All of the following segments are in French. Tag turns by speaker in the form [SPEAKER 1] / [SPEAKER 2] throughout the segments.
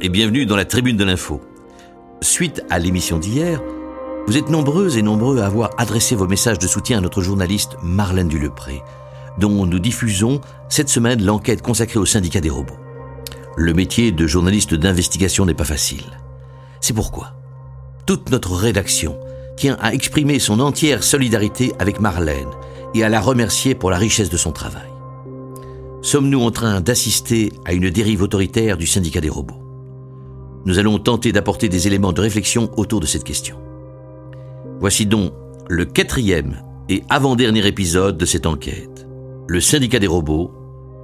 [SPEAKER 1] Et bienvenue dans la tribune de l'info. Suite à l'émission d'hier, vous êtes nombreuses et nombreux à avoir adressé vos messages de soutien à notre journaliste Marlène Dulepré, dont nous diffusons cette semaine l'enquête consacrée au syndicat des robots. Le métier de journaliste d'investigation n'est pas facile. C'est pourquoi toute notre rédaction tient à exprimer son entière solidarité avec Marlène et à la remercier pour la richesse de son travail. Sommes-nous en train d'assister à une dérive autoritaire du syndicat des robots? Nous allons tenter d'apporter des éléments de réflexion autour de cette question. Voici donc le quatrième et avant-dernier épisode de cette enquête. Le syndicat des robots,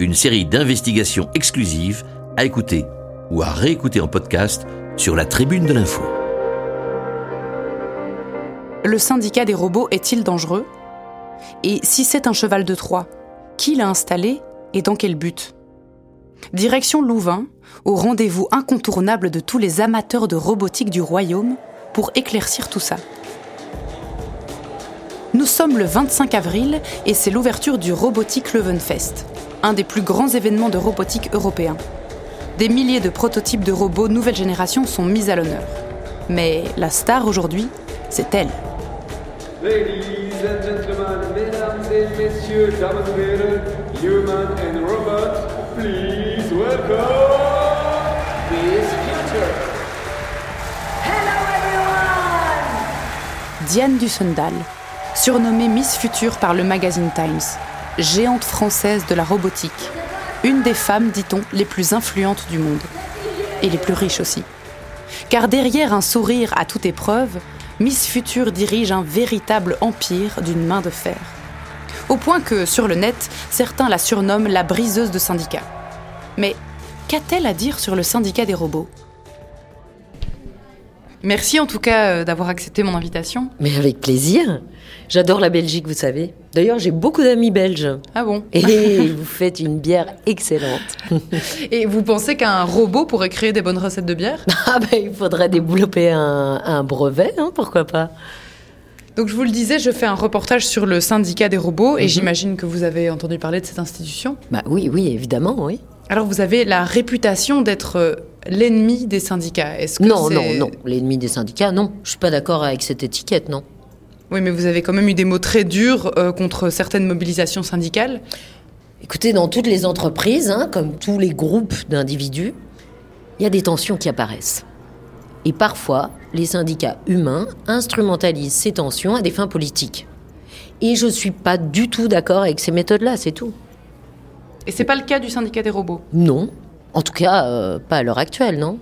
[SPEAKER 1] une série d'investigations exclusives à écouter ou à réécouter en podcast sur la tribune de l'info.
[SPEAKER 2] Le syndicat des robots est-il dangereux? Et si c'est un cheval de Troie, qui l'a installé et dans quel but? Direction Louvain, au rendez-vous incontournable de tous les amateurs de robotique du royaume, pour éclaircir tout ça. Nous sommes le 25 avril et c'est l'ouverture du Robotique Leuvenfest, un des plus grands événements de robotique européens. Des milliers de prototypes de robots nouvelle génération sont mis à l'honneur. Mais la star aujourd'hui, c'est elle.
[SPEAKER 3] Please welcome Miss Future.
[SPEAKER 2] Diane Dussendal, surnommée Miss Future par le magazine Times, géante française de la robotique, une des femmes, dit-on, les plus influentes du monde, et les plus riches aussi. Car derrière un sourire à toute épreuve, Miss Future dirige un véritable empire d'une main de fer. Au point que, sur le net, certains la surnomment la briseuse de syndicats. Mais qu'a-t-elle à dire sur le syndicat des robots? Merci en tout cas euh, d'avoir accepté mon invitation.
[SPEAKER 4] Mais avec plaisir. J'adore la Belgique, vous savez. D'ailleurs, j'ai beaucoup d'amis belges.
[SPEAKER 2] Ah bon?
[SPEAKER 4] Et vous faites une bière excellente.
[SPEAKER 2] Et vous pensez qu'un robot pourrait créer des bonnes recettes de bière?
[SPEAKER 4] Ah ben, il faudrait développer un, un brevet, hein, pourquoi pas?
[SPEAKER 2] Donc je vous le disais, je fais un reportage sur le syndicat des robots et j'imagine que vous avez entendu parler de cette institution.
[SPEAKER 4] Bah oui, oui, évidemment, oui.
[SPEAKER 2] Alors vous avez la réputation d'être euh, l'ennemi des syndicats. Est-ce que
[SPEAKER 4] Non, non, non. L'ennemi des syndicats, non. Je suis pas d'accord avec cette étiquette, non.
[SPEAKER 2] Oui, mais vous avez quand même eu des mots très durs euh, contre certaines mobilisations syndicales.
[SPEAKER 4] Écoutez, dans toutes les entreprises, hein, comme tous les groupes d'individus, il y a des tensions qui apparaissent. Et parfois, les syndicats humains instrumentalisent ces tensions à des fins politiques. Et je suis pas du tout d'accord avec ces méthodes-là, c'est tout.
[SPEAKER 2] Et c'est pas le cas du syndicat des robots?
[SPEAKER 4] Non. En tout cas, euh, pas à l'heure actuelle, non.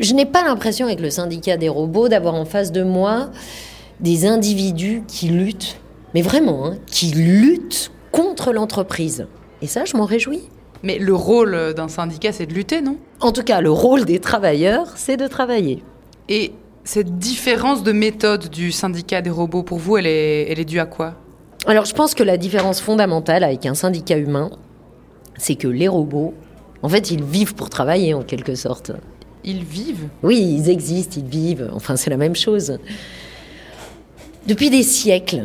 [SPEAKER 4] Je n'ai pas l'impression avec le syndicat des robots d'avoir en face de moi des individus qui luttent, mais vraiment, hein, qui luttent contre l'entreprise. Et ça, je m'en réjouis.
[SPEAKER 2] Mais le rôle d'un syndicat, c'est de lutter, non?
[SPEAKER 4] En tout cas, le rôle des travailleurs, c'est de travailler.
[SPEAKER 2] Et cette différence de méthode du syndicat des robots, pour vous, elle est, elle est due à quoi?
[SPEAKER 4] Alors, je pense que la différence fondamentale avec un syndicat humain, c'est que les robots, en fait, ils vivent pour travailler, en quelque sorte.
[SPEAKER 2] Ils vivent?
[SPEAKER 4] Oui, ils existent, ils vivent. Enfin, c'est la même chose. Depuis des siècles,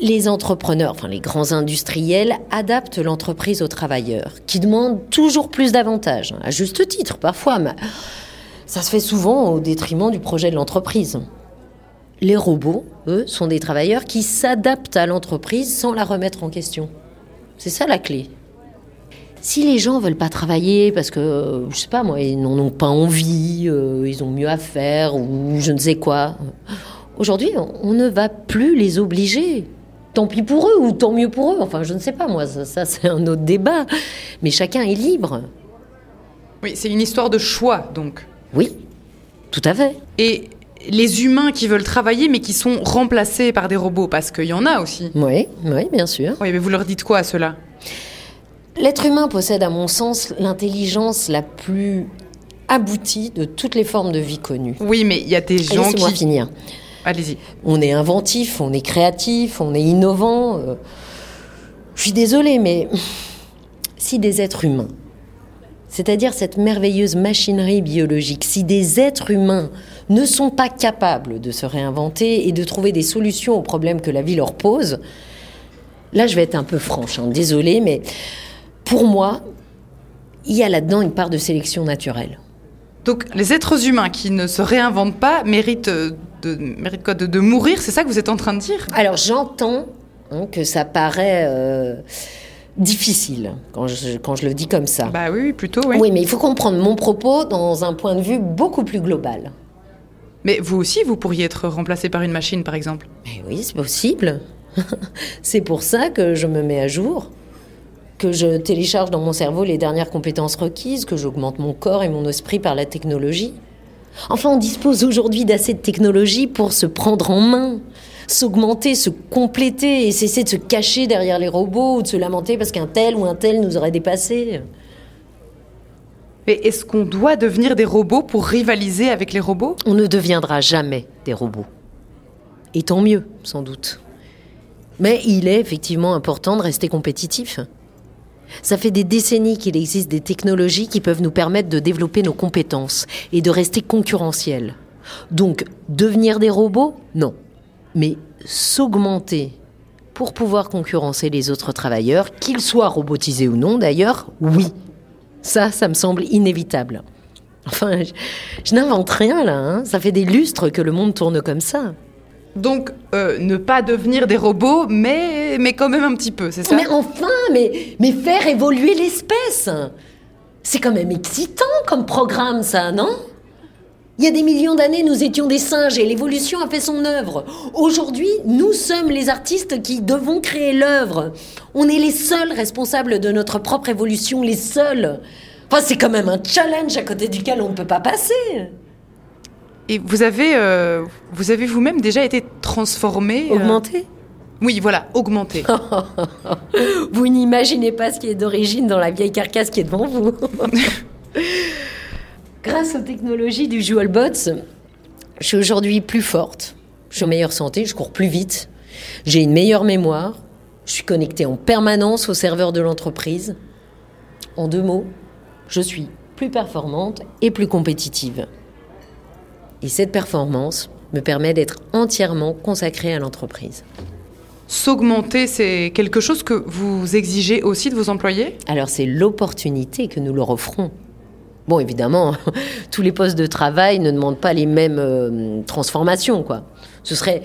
[SPEAKER 4] les entrepreneurs, enfin les grands industriels, adaptent l'entreprise aux travailleurs, qui demandent toujours plus d'avantages, à juste titre parfois, mais ça se fait souvent au détriment du projet de l'entreprise. Les robots, eux, sont des travailleurs qui s'adaptent à l'entreprise sans la remettre en question. C'est ça la clé. Si les gens veulent pas travailler parce que, je sais pas moi, ils n'en ont pas envie, euh, ils ont mieux à faire ou je ne sais quoi, aujourd'hui, on, on ne va plus les obliger. Tant pis pour eux ou tant mieux pour eux. Enfin, je ne sais pas moi, ça, ça, c'est un autre débat. Mais chacun est libre.
[SPEAKER 2] Oui, c'est une histoire de choix, donc.
[SPEAKER 4] Oui, tout à fait.
[SPEAKER 2] Et les humains qui veulent travailler, mais qui sont remplacés par des robots, parce qu'il y en a aussi.
[SPEAKER 4] Oui, oui, bien sûr.
[SPEAKER 2] Oui, mais vous leur dites quoi à cela
[SPEAKER 4] L'être humain possède, à mon sens, l'intelligence la plus aboutie de toutes les formes de vie connues.
[SPEAKER 2] Oui, mais il y a des gens qui...
[SPEAKER 4] finir.
[SPEAKER 2] Allez-y.
[SPEAKER 4] On est inventif, on est créatif, on est innovant. euh. Je suis désolée, mais si des êtres humains, c'est-à-dire cette merveilleuse machinerie biologique, si des êtres humains ne sont pas capables de se réinventer et de trouver des solutions aux problèmes que la vie leur pose, là je vais être un peu franche, hein, désolée, mais pour moi, il y a là-dedans une part de sélection naturelle.
[SPEAKER 2] Donc les êtres humains qui ne se réinventent pas méritent euh, de, méritent quoi, de, de mourir, c'est ça que vous êtes en train de dire?
[SPEAKER 4] Alors j'entends hein, que ça paraît euh, difficile quand je, quand je le dis comme ça.
[SPEAKER 2] Bah oui, plutôt, oui.
[SPEAKER 4] Oui, mais il faut comprendre mon propos dans un point de vue beaucoup plus global.
[SPEAKER 2] Mais vous aussi, vous pourriez être remplacé par une machine, par exemple.
[SPEAKER 4] Mais oui, c'est possible. c'est pour ça que je me mets à jour, que je télécharge dans mon cerveau les dernières compétences requises, que j'augmente mon corps et mon esprit par la technologie. Enfin, on dispose aujourd'hui d'assez de technologie pour se prendre en main, s'augmenter, se compléter et cesser de se cacher derrière les robots ou de se lamenter parce qu'un tel ou un tel nous aurait dépassés.
[SPEAKER 2] Mais est-ce qu'on doit devenir des robots pour rivaliser avec les robots?
[SPEAKER 4] On ne deviendra jamais des robots. Et tant mieux, sans doute. Mais il est effectivement important de rester compétitif. Ça fait des décennies qu'il existe des technologies qui peuvent nous permettre de développer nos compétences et de rester concurrentiels. Donc, devenir des robots? Non. Mais s'augmenter pour pouvoir concurrencer les autres travailleurs, qu'ils soient robotisés ou non d'ailleurs, oui. Ça, ça me semble inévitable. Enfin, je, je n'invente rien là, hein. ça fait des lustres que le monde tourne comme ça.
[SPEAKER 2] Donc, euh, ne pas devenir des robots, mais, mais quand même un petit peu, c'est ça?
[SPEAKER 4] Mais enfin, mais, mais faire évoluer l'espèce C'est quand même excitant comme programme, ça, non? Il y a des millions d'années, nous étions des singes et l'évolution a fait son œuvre. Aujourd'hui, nous sommes les artistes qui devons créer l'œuvre. On est les seuls responsables de notre propre évolution, les seuls. Enfin, c'est quand même un challenge à côté duquel on ne peut pas passer.
[SPEAKER 2] Et vous avez, euh, vous avez vous-même déjà été transformé euh
[SPEAKER 4] Augmenter
[SPEAKER 2] Oui, voilà, augmenté.
[SPEAKER 4] Vous n'imaginez pas ce qui est d'origine dans la vieille carcasse qui est devant vous. Grâce aux technologies du Jewelbots, je suis aujourd'hui plus forte, je suis en meilleure santé, je cours plus vite, j'ai une meilleure mémoire, je suis connectée en permanence au serveur de l'entreprise. En deux mots, je suis plus performante et plus compétitive. Et cette performance me permet d'être entièrement consacrée à l'entreprise.
[SPEAKER 2] S'augmenter, c'est quelque chose que vous exigez aussi de vos employés?
[SPEAKER 4] Alors c'est l'opportunité que nous leur offrons. Bon, évidemment, tous les postes de travail ne demandent pas les mêmes euh, transformations, quoi. Ce serait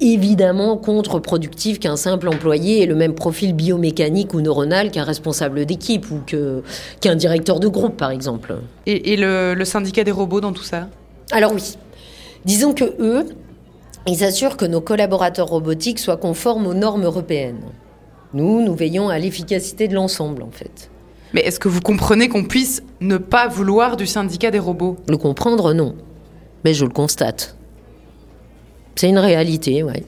[SPEAKER 4] évidemment contre-productif qu'un simple employé ait le même profil biomécanique ou neuronal qu'un responsable d'équipe ou que- qu'un directeur de groupe, par exemple.
[SPEAKER 2] Et, et le, le syndicat des robots dans tout ça?
[SPEAKER 4] Alors oui, disons que eux, ils assurent que nos collaborateurs robotiques soient conformes aux normes européennes. Nous, nous veillons à l'efficacité de l'ensemble, en fait.
[SPEAKER 2] Mais est-ce que vous comprenez qu'on puisse ne pas vouloir du syndicat des robots?
[SPEAKER 4] Le comprendre, non. Mais je le constate. C'est une réalité, ouais.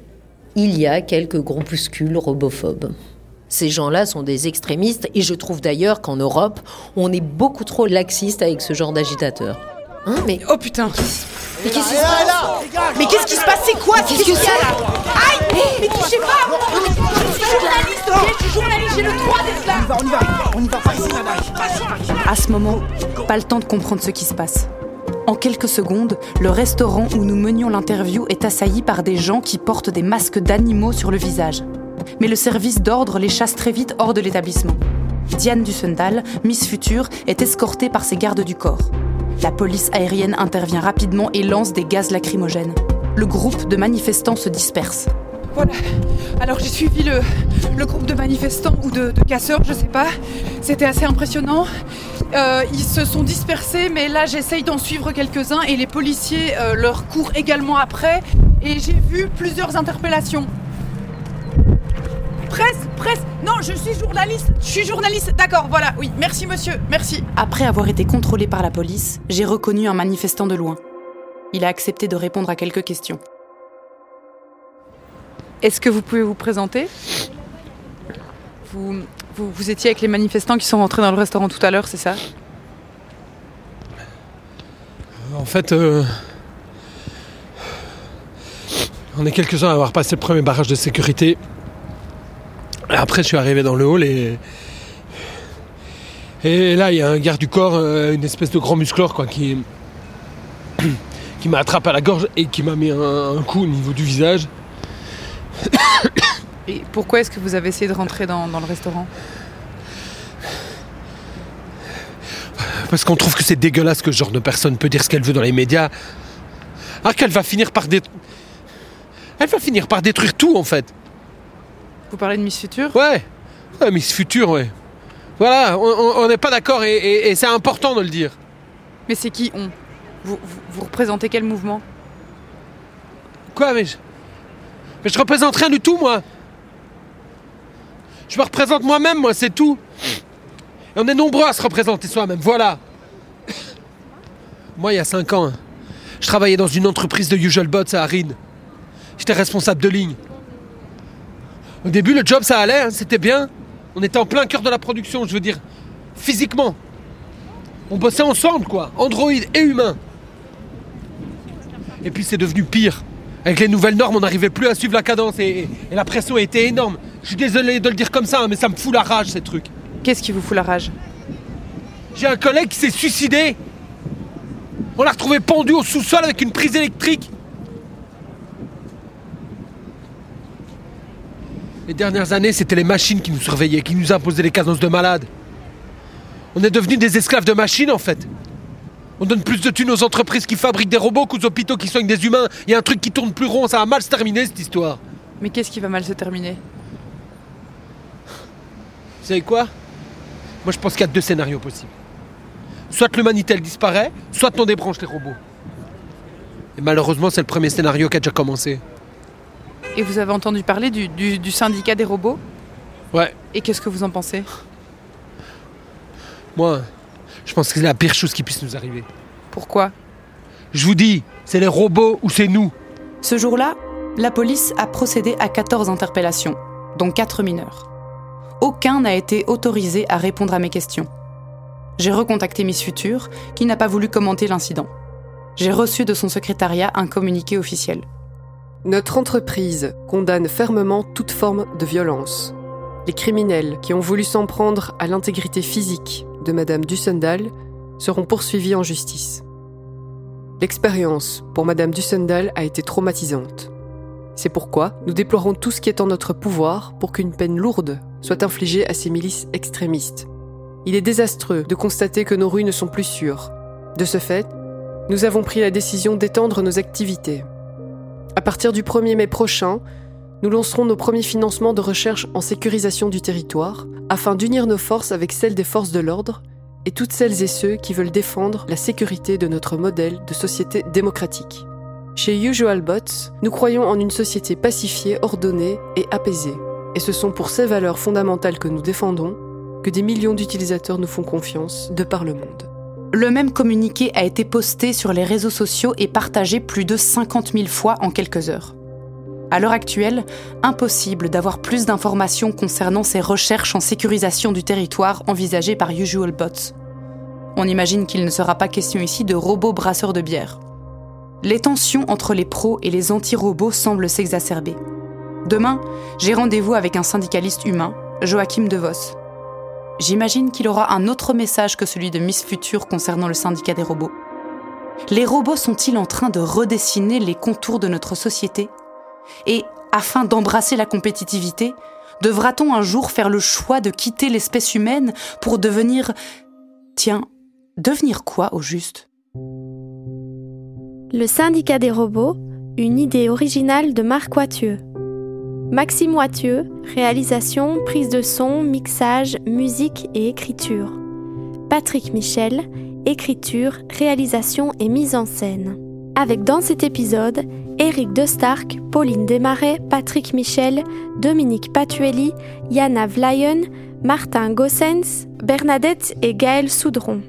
[SPEAKER 4] Il y a quelques groupuscules robophobes. Ces gens-là sont des extrémistes et je trouve d'ailleurs qu'en Europe, on est beaucoup trop laxiste avec ce genre d'agitateurs. Hein, mais,
[SPEAKER 2] Oh putain
[SPEAKER 4] mais qu'est-ce qui se passe
[SPEAKER 2] Mais qu'est-ce qui se passe? C'est quoi?
[SPEAKER 4] Qu'est-ce que c'est?
[SPEAKER 5] Aïe Mais touchez pas journaliste, ok Je suis journaliste, j'ai le droit d'être là
[SPEAKER 6] On y va, on y va pas ici, madame.
[SPEAKER 2] À ce moment, pas le temps de comprendre ce qui se passe. En quelques secondes, le restaurant où nous menions l'interview est assailli par des gens qui portent des masques d'animaux sur le visage. Mais le service d'ordre les chasse très vite hors de l'établissement. Diane Dussendal, Miss Future, est escortée par ses gardes du corps. La police aérienne intervient rapidement et lance des gaz lacrymogènes. Le groupe de manifestants se disperse.
[SPEAKER 5] Voilà. Alors j'ai suivi le, groupe de manifestants ou de, de casseurs, je sais pas. C'était assez impressionnant. Euh, ils se sont dispersés, mais là j'essaye d'en suivre quelques-uns et les policiers euh, leur courent également après. Et j'ai vu plusieurs interpellations. Presse, presse. Non, je suis journaliste. Je suis journaliste. D'accord, voilà. Oui, merci monsieur. Merci.
[SPEAKER 2] Après avoir été contrôlé par la police, j'ai reconnu un manifestant de loin. Il a accepté de répondre à quelques questions. Est-ce que vous pouvez vous présenter? Vous, étiez avec les manifestants qui sont rentrés dans le restaurant tout à l'heure, c'est ça?
[SPEAKER 7] En fait, euh, on est quelques-uns à avoir passé le premier barrage de sécurité. Après, je suis arrivé dans le hall et. Et là, il y a un garde du corps, euh, une espèce de grand musclore, quoi, qui. m'a attrapé à la gorge et qui m'a mis un coup au niveau du visage.
[SPEAKER 2] Et pourquoi est-ce que vous avez essayé de rentrer dans, dans le restaurant?
[SPEAKER 7] Parce qu'on trouve que c'est dégueulasse que ce genre de personne peut dire ce qu'elle veut dans les médias. Ah, qu'elle va finir par détruire. Elle va finir par détruire tout en fait.
[SPEAKER 5] Vous parlez de Miss Future?
[SPEAKER 7] Ouais, ouais Miss Future, ouais. Voilà, on n'est pas d'accord et, et- et c'est important de le dire.
[SPEAKER 5] Mais c'est qui on? Vous, vous, vous représentez quel mouvement?
[SPEAKER 7] Quoi, mais je... mais je représente rien du tout, moi. Je me représente moi-même, moi, c'est tout. Et on est nombreux à se représenter soi-même, voilà. Moi, il y a 5 ans, hein, je travaillais dans une entreprise de Usual Bots à Arin. J'étais responsable de ligne. Au début, le job, ça allait, hein, c'était bien. On était en plein cœur de la production, je veux dire, physiquement. On bossait ensemble, quoi, androïdes et humains. Et puis c'est devenu pire. Avec les nouvelles normes, on n'arrivait plus à suivre la cadence et, la pression était énorme. Je suis désolé de le dire comme ça, hein, mais ça me fout la rage ces trucs.
[SPEAKER 5] Qu'est-ce qui vous fout la rage
[SPEAKER 7] J'ai un collègue qui s'est suicidé. On l'a retrouvé pendu au sous-sol avec une prise électrique. Les dernières années, c'était les machines qui nous surveillaient, qui nous imposaient les cadences de malades. On est devenus des esclaves de machines en fait. On donne plus de thunes aux entreprises qui fabriquent des robots qu'aux hôpitaux qui soignent des humains. Il y a un truc qui tourne plus rond, ça va mal se terminer cette histoire.
[SPEAKER 5] Mais qu'est-ce qui va mal se terminer?
[SPEAKER 7] Vous savez quoi? Moi je pense qu'il y a deux scénarios possibles. Soit l'humanité elle disparaît, soit on débranche les robots. Et malheureusement c'est le premier scénario qui a déjà commencé.
[SPEAKER 5] Et vous avez entendu parler du, du- du syndicat des robots?
[SPEAKER 7] Ouais,
[SPEAKER 5] Et qu'est-ce que vous en pensez?
[SPEAKER 7] Moi je pense que c'est la pire chose qui puisse nous arriver.
[SPEAKER 5] Pourquoi?
[SPEAKER 7] Je vous dis, c'est les robots ou c'est nous.
[SPEAKER 2] Ce jour-là, la police a procédé à 14 interpellations, dont 4 mineurs. Aucun n'a été autorisé à répondre à mes questions. J'ai recontacté Miss Future, qui n'a pas voulu commenter l'incident. J'ai reçu de son secrétariat un communiqué officiel.
[SPEAKER 8] Notre entreprise condamne fermement toute forme de violence. Les criminels qui ont voulu s'en prendre à l'intégrité physique de Madame Dussendal seront poursuivis en justice. L'expérience pour Madame Dussendal a été traumatisante. C'est pourquoi nous déplorons tout ce qui est en notre pouvoir pour qu'une peine lourde soit infligée à ces milices extrémistes. Il est désastreux de constater que nos rues ne sont plus sûres. De ce fait, nous avons pris la décision d'étendre nos activités. À partir du 1er mai prochain, nous lancerons nos premiers financements de recherche en sécurisation du territoire afin d'unir nos forces avec celles des forces de l'ordre et toutes celles et ceux qui veulent défendre la sécurité de notre modèle de société démocratique. Chez Usual Bots, nous croyons en une société pacifiée, ordonnée et apaisée. Et ce sont pour ces valeurs fondamentales que nous défendons que des millions d'utilisateurs nous font confiance de par le monde.
[SPEAKER 2] Le même communiqué a été posté sur les réseaux sociaux et partagé plus de 50 000 fois en quelques heures. À l'heure actuelle, impossible d'avoir plus d'informations concernant ces recherches en sécurisation du territoire envisagées par Usual Bots. On imagine qu'il ne sera pas question ici de robots brasseurs de bière. Les tensions entre les pros et les anti-robots semblent s'exacerber. Demain, j'ai rendez-vous avec un syndicaliste humain, Joachim De Vos. J'imagine qu'il aura un autre message que celui de Miss Future concernant le syndicat des robots. Les robots sont-ils en train de redessiner les contours de notre société? Et afin d'embrasser la compétitivité, devra-t-on un jour faire le choix de quitter l'espèce humaine pour devenir... Tiens, devenir quoi au juste?
[SPEAKER 9] Le syndicat des robots, une idée originale de Marc Wathieu. Maxime Wathieu, réalisation, prise de son, mixage, musique et écriture. Patrick Michel, écriture, réalisation et mise en scène. Avec dans cet épisode Eric De Stark, Pauline Desmarais, Patrick Michel, Dominique Patuelli, Yana Vlayen, Martin Gossens, Bernadette et Gaël Soudron.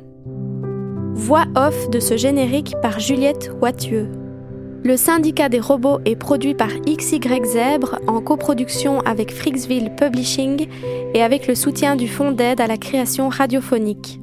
[SPEAKER 9] Voix off de ce générique par Juliette Wathieu. Le syndicat des robots est produit par XY Zèbre en coproduction avec Frixville Publishing et avec le soutien du Fonds d'aide à la création radiophonique.